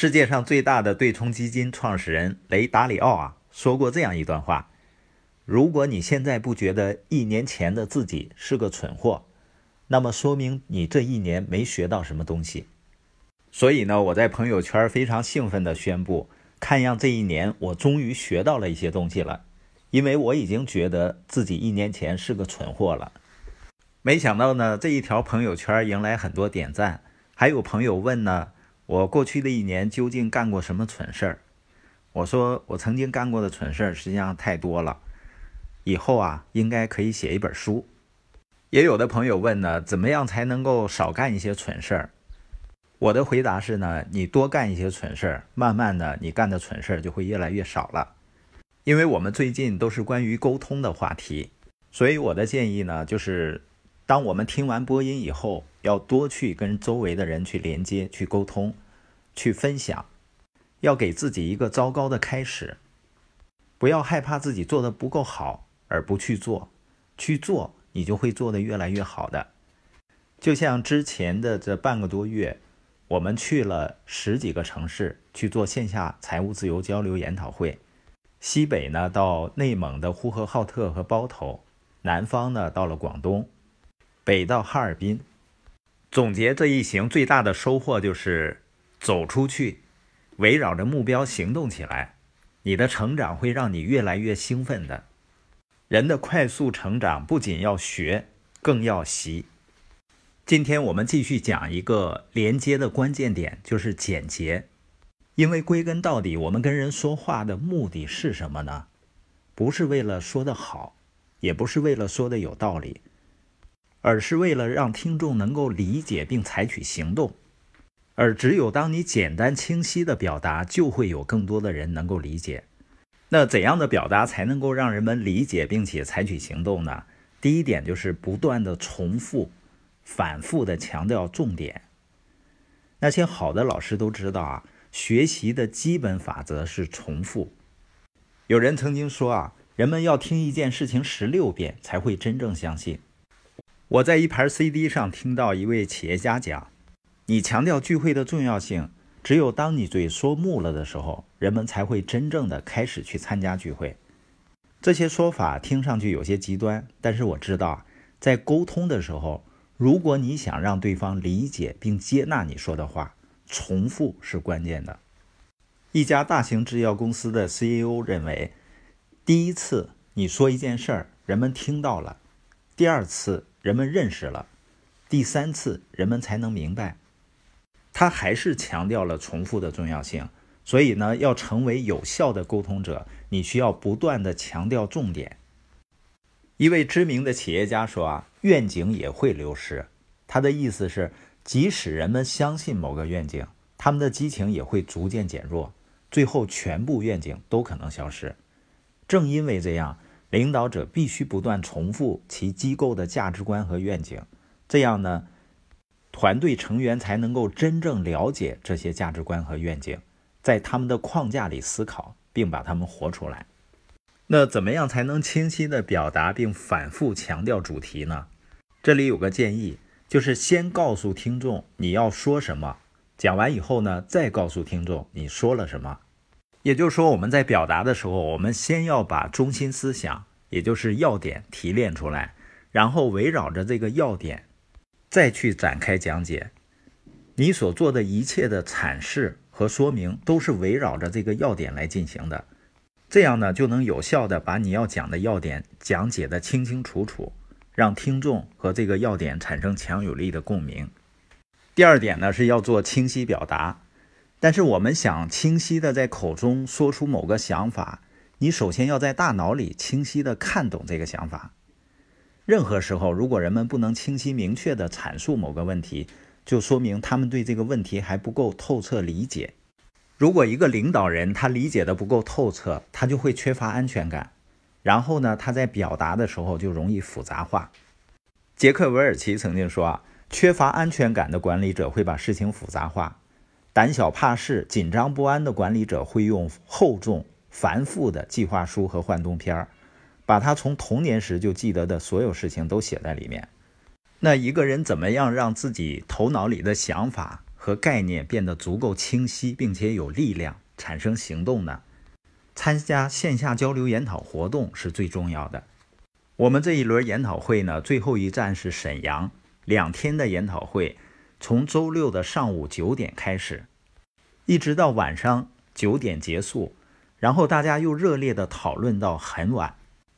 世界上最大的对冲基金创始人雷达里奥啊说过这样一段话：如果你现在不觉得一年前的自己是个蠢货，那么说明你这一年没学到什么东西。所以呢，我在朋友圈非常兴奋地宣布，看样这一年我终于学到了一些东西了，因为我已经觉得自己一年前是个蠢货了。没想到呢，这一条朋友圈迎来很多点赞，还有朋友问呢，我过去的一年究竟干过什么蠢事儿？我说我曾经干过的蠢事儿实际上太多了，以后啊应该可以写一本书。也有的朋友问呢，怎么样才能够少干一些蠢事儿？我的回答是呢，你多干一些蠢事儿，慢慢的你干的蠢事儿就会越来越少了。因为我们最近都是关于沟通的话题，所以我的建议呢就是。当我们听完播音以后，要多去跟周围的人去连接、去沟通、去分享，要给自己一个糟糕的开始，不要害怕自己做的不够好而不去做，去做你就会做得越来越好的。就像之前的这半个多月，我们去了十几个城市去做线下财务自由交流研讨会，西北呢到内蒙的呼和浩特和包头，南方呢到了广东。北到哈尔滨，总结这一行最大的收获就是走出去，围绕着目标行动起来。你的成长会让你越来越兴奋的。人的快速成长不仅要学，更要习。今天我们继续讲一个连接的关键点，就是简洁。因为归根到底，我们跟人说话的目的是什么呢？不是为了说得好，也不是为了说的有道理。而是为了让听众能够理解并采取行动，而只有当你简单清晰的表达，就会有更多的人能够理解。那怎样的表达才能够让人们理解并且采取行动呢？第一点就是不断的重复、反复的强调重点。那些好的老师都知道啊，学习的基本法则是重复。有人曾经说啊，人们要听一件事情十六遍才会真正相信。我在一盘 CD 上听到一位企业家讲：“你强调聚会的重要性，只有当你嘴说木了的时候，人们才会真正的开始去参加聚会。”这些说法听上去有些极端，但是我知道，在沟通的时候，如果你想让对方理解并接纳你说的话，重复是关键的。一家大型制药公司的 CEO 认为，第一次你说一件事儿，人们听到了；第二次。人们认识了，第三次人们才能明白。他还是强调了重复的重要性。所以呢，要成为有效的沟通者，你需要不断的强调重点。一位知名的企业家说：“啊，愿景也会流失。”他的意思是，即使人们相信某个愿景，他们的激情也会逐渐减弱，最后全部愿景都可能消失。正因为这样。领导者必须不断重复其机构的价值观和愿景，这样呢，团队成员才能够真正了解这些价值观和愿景，在他们的框架里思考，并把他们活出来。那怎么样才能清晰地表达并反复强调主题呢？这里有个建议，就是先告诉听众你要说什么，讲完以后呢，再告诉听众你说了什么。也就是说，我们在表达的时候，我们先要把中心思想，也就是要点提炼出来，然后围绕着这个要点，再去展开讲解。你所做的一切的阐释和说明，都是围绕着这个要点来进行的。这样呢，就能有效的把你要讲的要点讲解的清清楚楚，让听众和这个要点产生强有力的共鸣。第二点呢，是要做清晰表达。但是我们想清晰的在口中说出某个想法，你首先要在大脑里清晰的看懂这个想法。任何时候，如果人们不能清晰明确的阐述某个问题，就说明他们对这个问题还不够透彻理解。如果一个领导人他理解的不够透彻，他就会缺乏安全感，然后呢，他在表达的时候就容易复杂化。杰克韦尔奇曾经说啊，缺乏安全感的管理者会把事情复杂化。胆小怕事、紧张不安的管理者会用厚重、繁复的计划书和幻灯片儿，把他从童年时就记得的所有事情都写在里面。那一个人怎么样让自己头脑里的想法和概念变得足够清晰，并且有力量，产生行动呢？参加线下交流研讨活动是最重要的。我们这一轮研讨会呢，最后一站是沈阳，两天的研讨会，从周六的上午九点开始，一直到晚上九点结束，然后大家又热烈的讨论到很晚。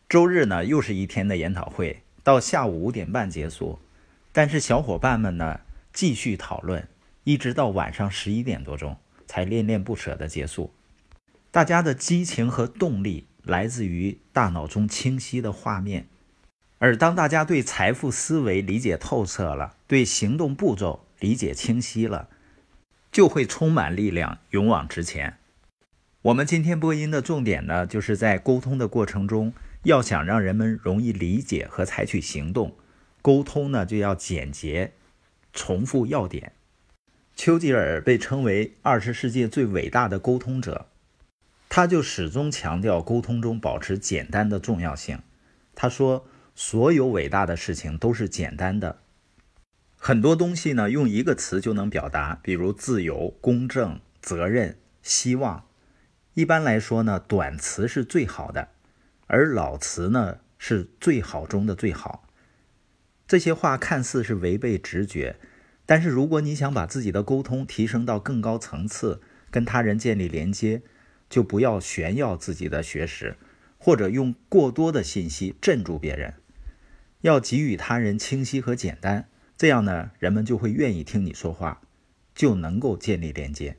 周日呢，又是一天的研讨会，到下午五点半结束，但是小伙伴们呢，继续讨论，一直到晚上十一点多钟才恋恋不舍的结束。大家的激情和动力。来自于大脑中清晰的画面，而当大家对财富思维理解透彻了，对行动步骤理解清晰了，就会充满力量，勇往直前。我们今天播音的重点呢，就是在沟通的过程中，要想让人们容易理解和采取行动，沟通呢就要简洁，重复要点。丘吉尔被称为二十世纪最伟大的沟通者。他就始终强调沟通中保持简单的重要性。他说：“所有伟大的事情都是简单的，很多东西呢用一个词就能表达，比如自由、公正、责任、希望。一般来说呢，短词是最好的，而老词呢是最好中的最好。这些话看似是违背直觉，但是如果你想把自己的沟通提升到更高层次，跟他人建立连接。”就不要炫耀自己的学识，或者用过多的信息镇住别人，要给予他人清晰和简单，这样呢，人们就会愿意听你说话，就能够建立连接。